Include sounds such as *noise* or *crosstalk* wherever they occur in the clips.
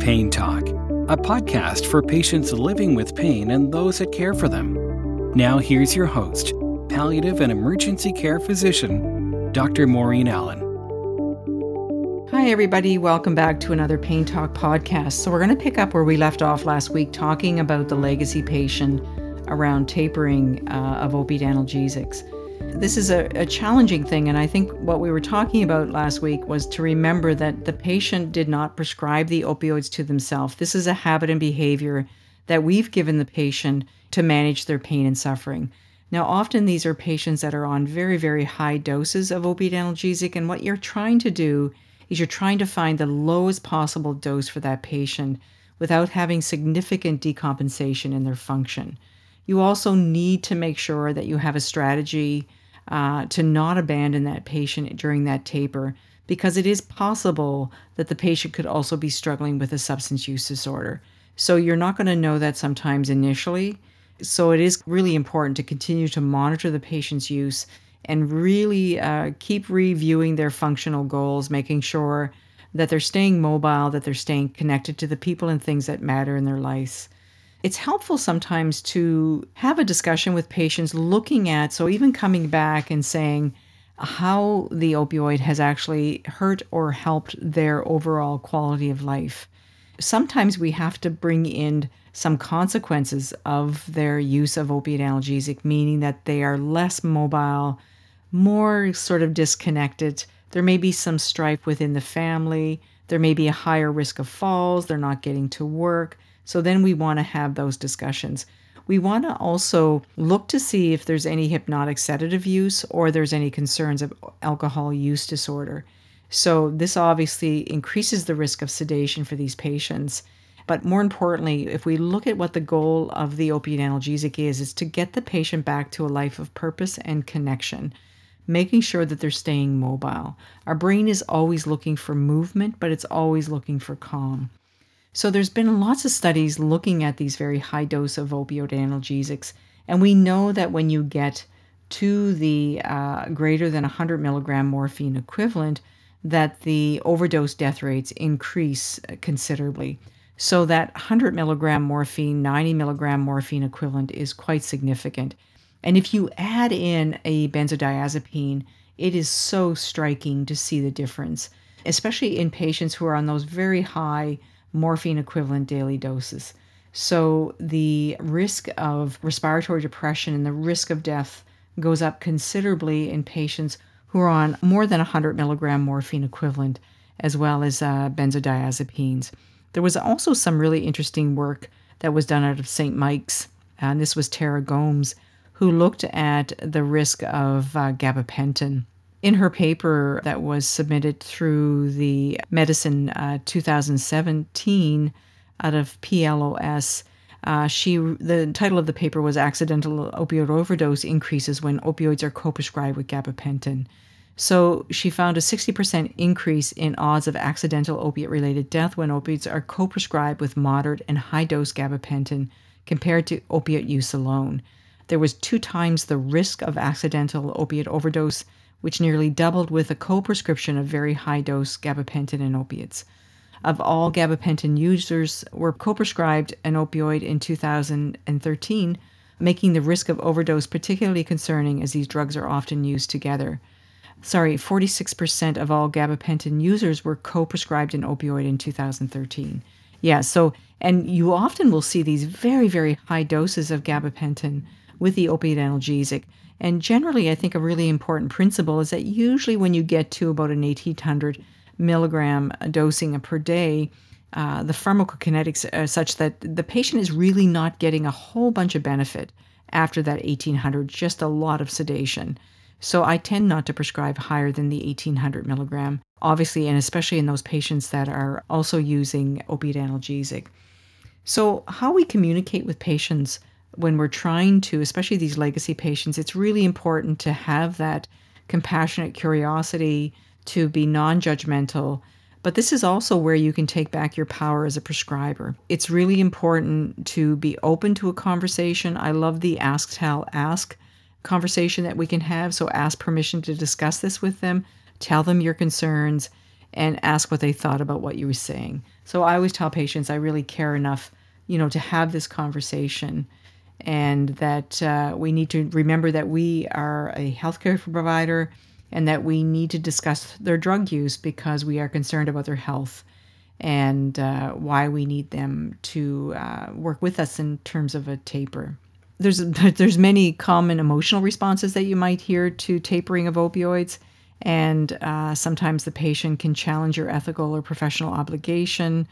Pain Talk, a podcast for patients living with pain and those that care for them. Now, here's your host, palliative and emergency care physician, Dr. Maureen Allen. Hi, everybody. Welcome back to another Pain Talk podcast. So, we're going to pick up where we left off last week talking about the legacy patient around tapering uh, of opiate analgesics. This is a, a, challenging thing, and I think what we were talking about last week was to remember that the patient did not prescribe the opioids to themselves. This is a habit and behavior that we've given the patient to manage their pain and suffering. Now, often these are patients that are on very, very high doses of opiate analgesic, and what you're trying to do is you're trying to find the lowest possible dose for that patient without having significant decompensation in their function. You also need to make sure that you have a strategy uh, to not abandon that patient during that taper because it is possible that the patient could also be struggling with a substance use disorder. So you're not going to know that sometimes initially. So it is really important to continue to monitor the patient's use and really uh, keep reviewing their functional goals, making sure that they're staying mobile, that they're staying connected to the people and things that matter in their lives it's helpful sometimes to have a discussion with patients looking at, so even coming back and saying how the opioid has actually hurt or helped their overall quality of life. Sometimes we have to bring in some consequences of their use of opiate analgesic, meaning that they are less mobile, more sort of disconnected. There may be some strife within the family. There may be a higher risk of falls. They're not getting to work. So then we want to have those discussions. We want to also look to see if there's any hypnotic sedative use or there's any concerns of alcohol use disorder. So this obviously increases the risk of sedation for these patients. But more importantly, if we look at what the goal of the opiate analgesic is, is to get the patient back to a life of purpose and connection, making sure that they're staying mobile. Our brain is always looking for movement, but it's always looking for calm. So there's been lots of studies looking at these very high dose of opioid analgesics, and we know that when you get to the uh, greater than 100 milligram morphine equivalent, that the overdose death rates increase considerably. So that 100 milligram morphine, 90 milligram morphine equivalent is quite significant. And if you add in a benzodiazepine, it is so striking to see the difference, especially in patients who are on those very high morphine equivalent daily doses. So the risk of respiratory depression and the risk of death goes up considerably in patients who are on more than 100 milligram morphine equivalent, as well as uh, benzodiazepines. There was also some really interesting work that was done out of St. Mike's, and this was Tara Gomes, who looked at the risk of uh, gabapentin in her paper that was submitted through the Medicine uh, 2017 out of PLOS, uh, she the title of the paper was "Accidental Opioid Overdose Increases When Opioids Are Co-Prescribed with Gabapentin." So she found a 60% increase in odds of accidental opiate-related death when opioids are co-prescribed with moderate and high-dose gabapentin compared to opiate use alone. There was two times the risk of accidental opiate overdose which nearly doubled with a co prescription of very high dose gabapentin and opiates. Of all gabapentin users were co prescribed an opioid in 2013, making the risk of overdose particularly concerning as these drugs are often used together. Sorry, 46% of all gabapentin users were co prescribed an opioid in 2013. Yeah, so, and you often will see these very, very high doses of gabapentin with the opiate analgesic. And generally, I think a really important principle is that usually when you get to about an 1800 milligram dosing per day, uh, the pharmacokinetics are such that the patient is really not getting a whole bunch of benefit after that 1800, just a lot of sedation. So I tend not to prescribe higher than the 1800 milligram, obviously, and especially in those patients that are also using opiate analgesic. So, how we communicate with patients when we're trying to, especially these legacy patients, it's really important to have that compassionate curiosity, to be non judgmental. But this is also where you can take back your power as a prescriber. It's really important to be open to a conversation. I love the ask, tell, ask conversation that we can have. So ask permission to discuss this with them, tell them your concerns, and ask what they thought about what you were saying. So I always tell patients I really care enough, you know, to have this conversation and that uh, we need to remember that we are a healthcare provider and that we need to discuss their drug use because we are concerned about their health and uh, why we need them to uh, work with us in terms of a taper. There's *laughs* there's many common emotional responses that you might hear to tapering of opioids, and uh, sometimes the patient can challenge your ethical or professional obligation.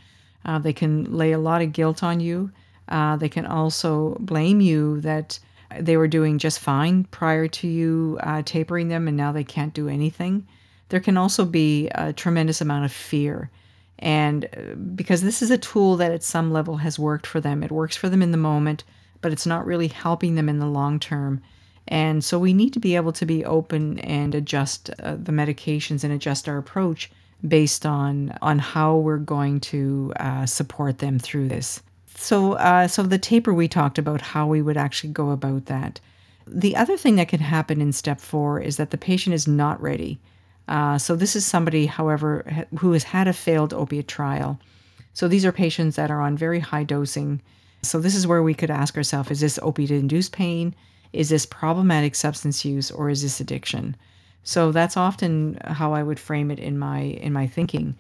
Uh, they can lay a lot of guilt on you. Uh, they can also blame you that they were doing just fine prior to you uh, tapering them and now they can't do anything. There can also be a tremendous amount of fear. And uh, because this is a tool that at some level has worked for them, it works for them in the moment, but it's not really helping them in the long term. And so we need to be able to be open and adjust uh, the medications and adjust our approach based on on how we're going to uh, support them through this. So, uh, so the taper we talked about how we would actually go about that. The other thing that can happen in step four is that the patient is not ready. Uh, so this is somebody, however, who has had a failed opiate trial. So these are patients that are on very high dosing. So this is where we could ask ourselves: Is this opiate-induced pain? Is this problematic substance use, or is this addiction? So that's often how I would frame it in my in my thinking.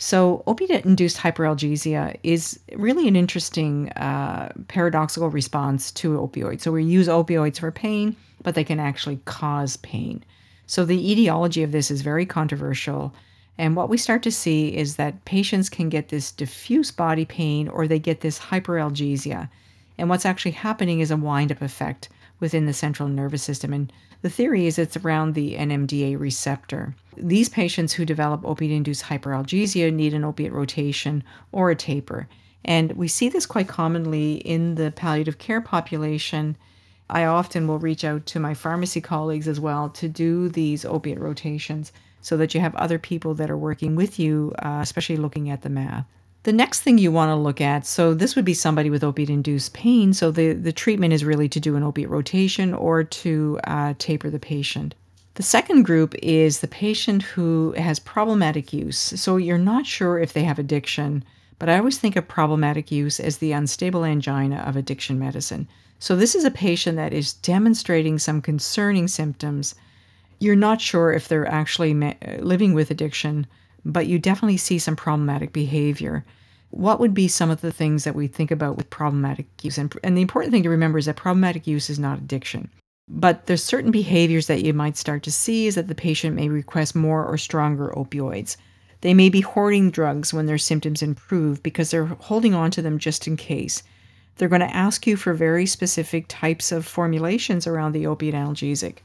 So, opiate induced hyperalgesia is really an interesting uh, paradoxical response to opioids. So, we use opioids for pain, but they can actually cause pain. So, the etiology of this is very controversial. And what we start to see is that patients can get this diffuse body pain or they get this hyperalgesia. And what's actually happening is a wind up effect within the central nervous system. And the theory is it's around the NMDA receptor. These patients who develop opiate induced hyperalgesia need an opiate rotation or a taper. And we see this quite commonly in the palliative care population. I often will reach out to my pharmacy colleagues as well to do these opiate rotations so that you have other people that are working with you, uh, especially looking at the math. The next thing you want to look at, so this would be somebody with opiate induced pain. So the, the treatment is really to do an opiate rotation or to uh, taper the patient. The second group is the patient who has problematic use. So you're not sure if they have addiction, but I always think of problematic use as the unstable angina of addiction medicine. So this is a patient that is demonstrating some concerning symptoms. You're not sure if they're actually living with addiction, but you definitely see some problematic behavior. What would be some of the things that we think about with problematic use? And, and the important thing to remember is that problematic use is not addiction. But there's certain behaviors that you might start to see is that the patient may request more or stronger opioids. They may be hoarding drugs when their symptoms improve because they're holding on to them just in case. They're going to ask you for very specific types of formulations around the opiate analgesic.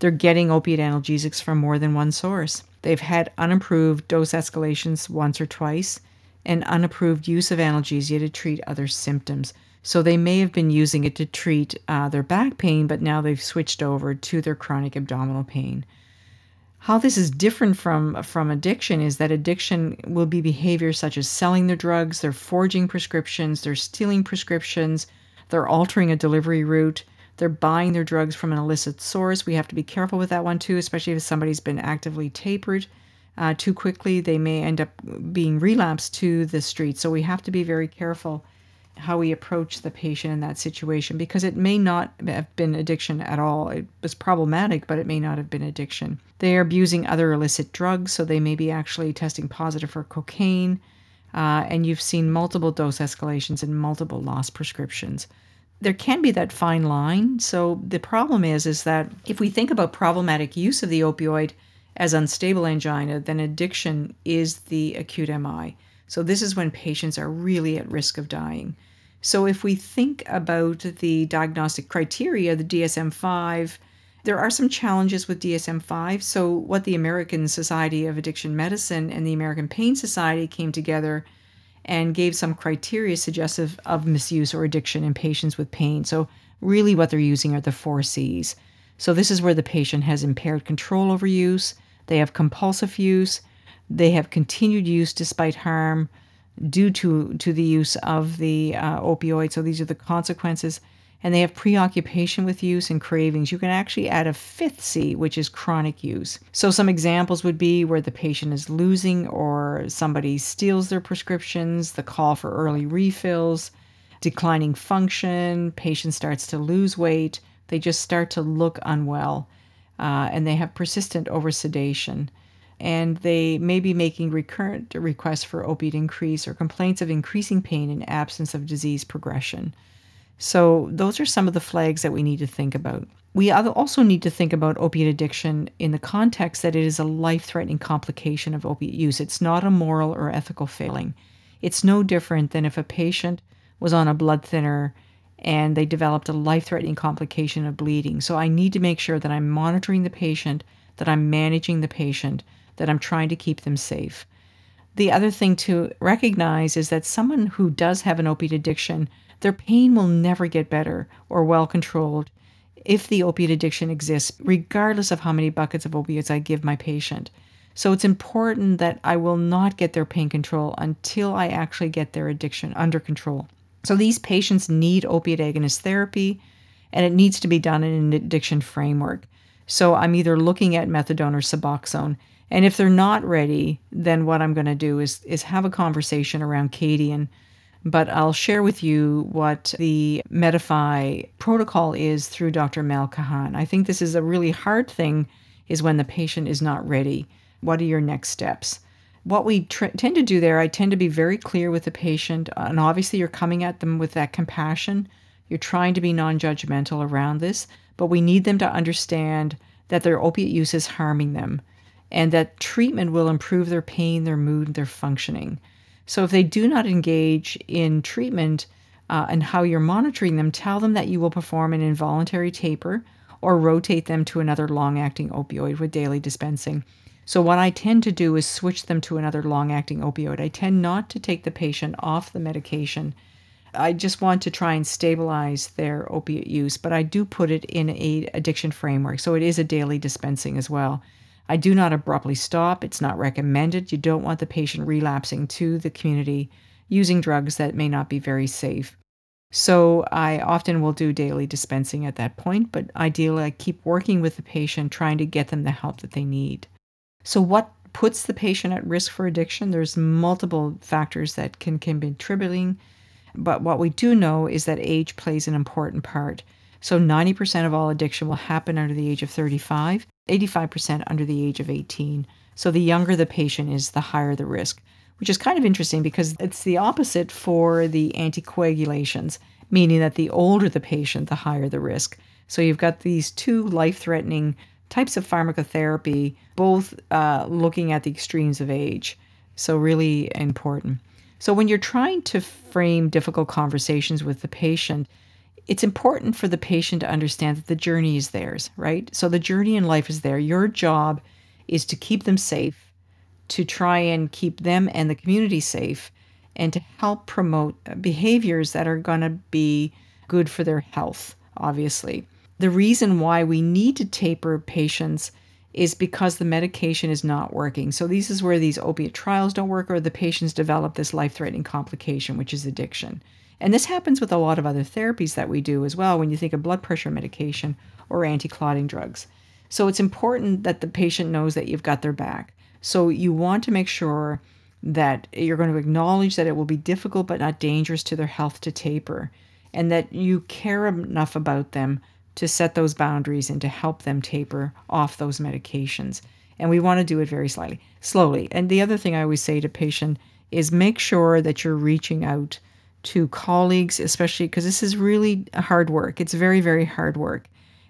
They're getting opiate analgesics from more than one source. They've had unapproved dose escalations once or twice and unapproved use of analgesia to treat other symptoms. So they may have been using it to treat uh, their back pain, but now they've switched over to their chronic abdominal pain. How this is different from, from addiction is that addiction will be behaviors such as selling their drugs, they're forging prescriptions, they're stealing prescriptions, they're altering a delivery route, they're buying their drugs from an illicit source. We have to be careful with that one too, especially if somebody's been actively tapered uh, too quickly. They may end up being relapsed to the street. So we have to be very careful how we approach the patient in that situation because it may not have been addiction at all. It was problematic, but it may not have been addiction. They are abusing other illicit drugs, so they may be actually testing positive for cocaine. Uh, and you've seen multiple dose escalations and multiple lost prescriptions there can be that fine line. So the problem is is that if we think about problematic use of the opioid as unstable angina, then addiction is the acute MI. So this is when patients are really at risk of dying. So if we think about the diagnostic criteria, the DSM-5, there are some challenges with DSM-5. So what the American Society of Addiction Medicine and the American Pain Society came together and gave some criteria suggestive of misuse or addiction in patients with pain. So, really, what they're using are the four C's. So, this is where the patient has impaired control over use, they have compulsive use, they have continued use despite harm due to, to the use of the uh, opioid. So, these are the consequences. And they have preoccupation with use and cravings, you can actually add a fifth C, which is chronic use. So, some examples would be where the patient is losing or somebody steals their prescriptions, the call for early refills, declining function, patient starts to lose weight, they just start to look unwell, uh, and they have persistent oversedation. And they may be making recurrent requests for opiate increase or complaints of increasing pain in absence of disease progression. So, those are some of the flags that we need to think about. We also need to think about opiate addiction in the context that it is a life threatening complication of opiate use. It's not a moral or ethical failing. It's no different than if a patient was on a blood thinner and they developed a life threatening complication of bleeding. So, I need to make sure that I'm monitoring the patient, that I'm managing the patient, that I'm trying to keep them safe. The other thing to recognize is that someone who does have an opiate addiction their pain will never get better or well controlled if the opiate addiction exists, regardless of how many buckets of opiates I give my patient. So it's important that I will not get their pain control until I actually get their addiction under control. So these patients need opiate agonist therapy, and it needs to be done in an addiction framework. So I'm either looking at methadone or Suboxone. And if they're not ready, then what I'm going to do is is have a conversation around Kadian but I'll share with you what the META:PHI protocol is through Dr. Mel Kahan. I think this is a really hard thing is when the patient is not ready. What are your next steps? What we tr- tend to do there, I tend to be very clear with the patient, and obviously you're coming at them with that compassion. You're trying to be non judgmental around this, but we need them to understand that their opiate use is harming them and that treatment will improve their pain, their mood, their functioning. So if they do not engage in treatment uh, and how you're monitoring them, tell them that you will perform an involuntary taper or rotate them to another long acting opioid with daily dispensing. So, what I tend to do is switch them to another long acting opioid. I tend not to take the patient off the medication. I just want to try and stabilize their opiate use, but I do put it in a addiction framework. So it is a daily dispensing as well. I do not abruptly stop. It's not recommended. You don't want the patient relapsing to the community using drugs that may not be very safe. So I often will do daily dispensing at that point, but ideally I keep working with the patient trying to get them the help that they need. So what puts the patient at risk for addiction? There's multiple factors that can, can be contributing, but what we do know is that age plays an important part. So 90% of all addiction will happen under the age of 35, 85% under the age of 18. So the younger the patient is, the higher the risk, which is kind of interesting because it's the opposite for the anticoagulations, meaning that the older the patient, the higher the risk. So you've got these two life threatening types of pharmacotherapy, both uh, looking at the extremes of age. So, really important. So, when you're trying to frame difficult conversations with the patient, it's important for the patient to understand that the journey is theirs, right? So the journey in life is there. Your job is to keep them safe, to try and keep them and the community safe, and to help promote behaviors that are going to be good for their health, obviously. The reason why we need to taper patients is because the medication is not working. So, this is where these opiate trials don't work, or the patients develop this life threatening complication, which is addiction. And this happens with a lot of other therapies that we do as well when you think of blood pressure medication or anti clotting drugs. So it's important that the patient knows that you've got their back. So you want to make sure that you're going to acknowledge that it will be difficult but not dangerous to their health to taper, and that you care enough about them to set those boundaries and to help them taper off those medications. And we want to do it very slightly, slowly. And the other thing I always say to patient is make sure that you're reaching out to colleagues, especially because this is really hard work. It's very, very hard work.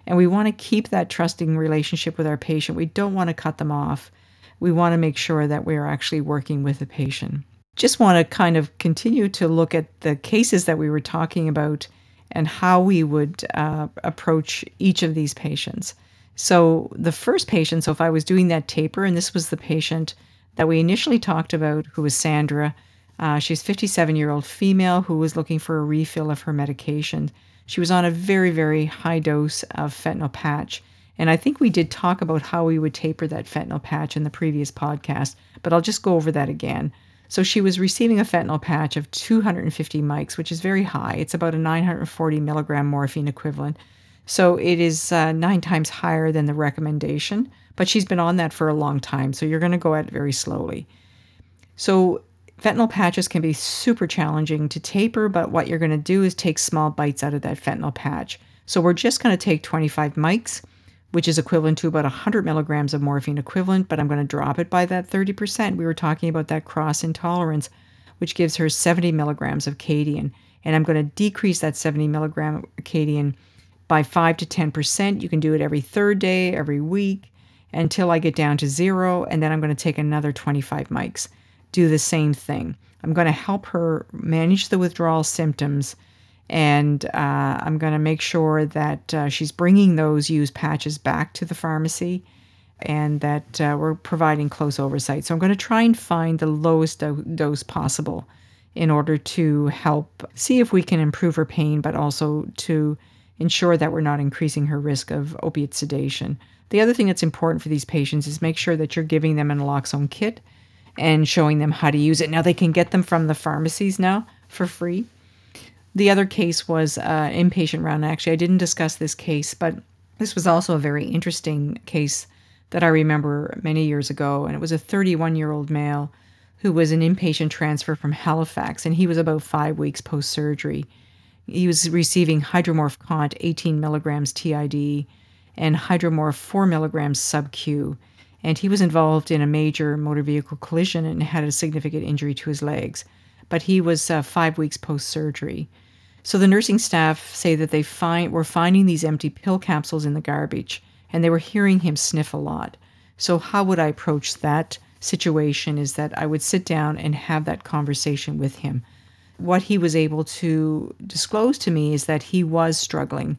And we want to keep that trusting relationship with our patient. We don't want to cut them off. We want to make sure that we are actually working with the patient. Just want to kind of continue to look at the cases that we were talking about and how we would uh, approach each of these patients. So, the first patient, so if I was doing that taper, and this was the patient that we initially talked about, who was Sandra, uh, she's 57 year old female who was looking for a refill of her medication. She was on a very, very high dose of fentanyl patch. And I think we did talk about how we would taper that fentanyl patch in the previous podcast, but I'll just go over that again. So she was receiving a fentanyl patch of 250 mics, which is very high. It's about a 940 milligram morphine equivalent. So it is uh, nine times higher than the recommendation, but she's been on that for a long time. So you're going to go at it very slowly. So fentanyl patches can be super challenging to taper, but what you're going to do is take small bites out of that fentanyl patch. So we're just going to take 25 mics which is equivalent to about 100 milligrams of morphine equivalent, but I'm going to drop it by that 30%. We were talking about that cross intolerance, which gives her 70 milligrams of Kadian. And I'm going to decrease that 70 milligram Kadian by 5 to 10%. You can do it every third day, every week, until I get down to zero. And then I'm going to take another 25 mics. Do the same thing. I'm going to help her manage the withdrawal symptoms and uh, I'm going to make sure that uh, she's bringing those used patches back to the pharmacy and that uh, we're providing close oversight. So I'm going to try and find the lowest do- dose possible in order to help see if we can improve her pain, but also to ensure that we're not increasing her risk of opiate sedation. The other thing that's important for these patients is make sure that you're giving them an naloxone kit and showing them how to use it. Now they can get them from the pharmacies now for free. The other case was uh, inpatient round. Actually, I didn't discuss this case, but this was also a very interesting case that I remember many years ago. And it was a 31 year old male who was an inpatient transfer from Halifax, and he was about five weeks post surgery. He was receiving hydromorph cont 18 milligrams TID and hydromorph 4 milligrams sub Q. And he was involved in a major motor vehicle collision and had a significant injury to his legs. But he was uh, five weeks post surgery. So the nursing staff say that they find were finding these empty pill capsules in the garbage and they were hearing him sniff a lot. So how would I approach that situation is that I would sit down and have that conversation with him. What he was able to disclose to me is that he was struggling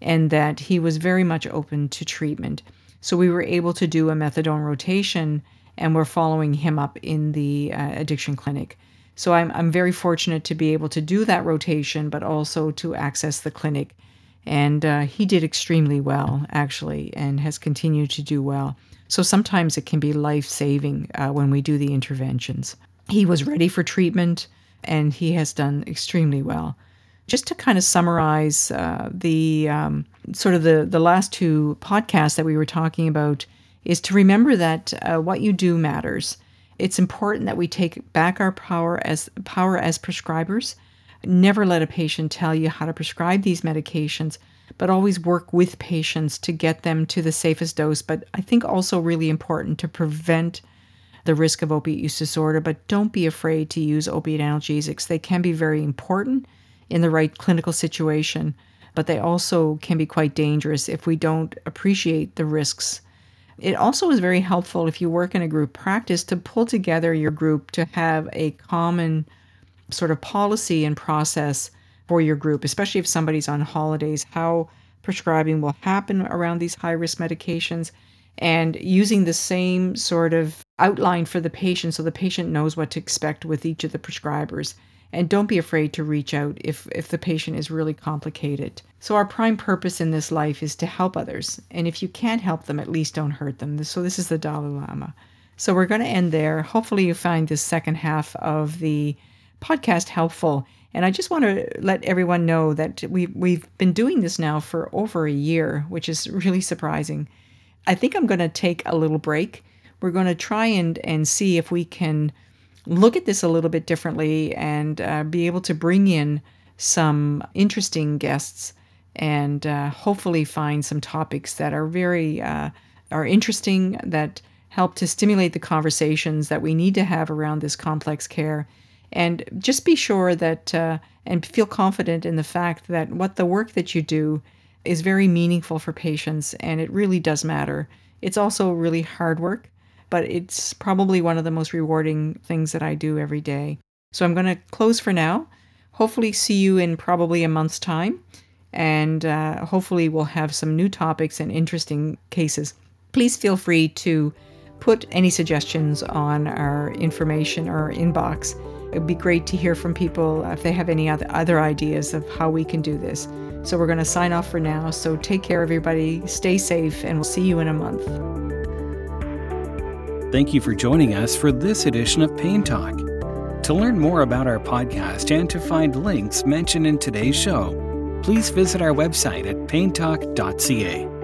and that he was very much open to treatment. So we were able to do a methadone rotation and we're following him up in the uh, addiction clinic. So I'm, I'm very fortunate to be able to do that rotation, but also to access the clinic. And uh, he did extremely well, actually, and has continued to do well. So sometimes it can be life saving uh, when we do the interventions. He was ready for treatment and he has done extremely well. Just to kind of summarize uh, the um, sort of the, the last two podcasts that we were talking about, is to remember that uh, what you do matters it's important that we take back our power as power as prescribers. Never let a patient tell you how to prescribe these medications, but always work with patients to get them to the safest dose. But I think also really important to prevent the risk of opiate use disorder, but don't be afraid to use opiate analgesics. They can be very important in the right clinical situation, but they also can be quite dangerous if we don't appreciate the risks. It also is very helpful if you work in a group practice to pull together your group to have a common sort of policy and process for your group, especially if somebody's on holidays, how prescribing will happen around these high risk medications and using the same sort of outline for the patient so the patient knows what to expect with each of the prescribers and don't be afraid to reach out if, if the patient is really complicated. So, our prime purpose in this life is to help others. And if you can't help them, at least don't hurt them. So, this is the Dalai Lama. So, we're going to end there. Hopefully, you find this second half of the podcast helpful. And I just want to let everyone know that we, we've been doing this now for over a year, which is really surprising. I think I'm going to take a little break. We're going to try and, and see if we can look at this a little bit differently and uh, be able to bring in some interesting guests and uh, hopefully find some topics that are very uh, are interesting that help to stimulate the conversations that we need to have around this complex care. And just be sure that uh, and feel confident in the fact that what the work that you do is very meaningful for patients and it really does matter. It's also really hard work but it's probably one of the most rewarding things that I do every day. So I'm going to close for now. Hopefully, see you in probably a month's time, and uh, hopefully, we'll have some new topics and interesting cases. Please feel free to put any suggestions on our information or inbox. It would be great to hear from people if they have any other, other ideas of how we can do this. So, we're going to sign off for now. So, take care, everybody. Stay safe, and we'll see you in a month. Thank you for joining us for this edition of Pain Talk. To learn more about our podcast and to find links mentioned in today's show, please visit our website at paintalk.ca.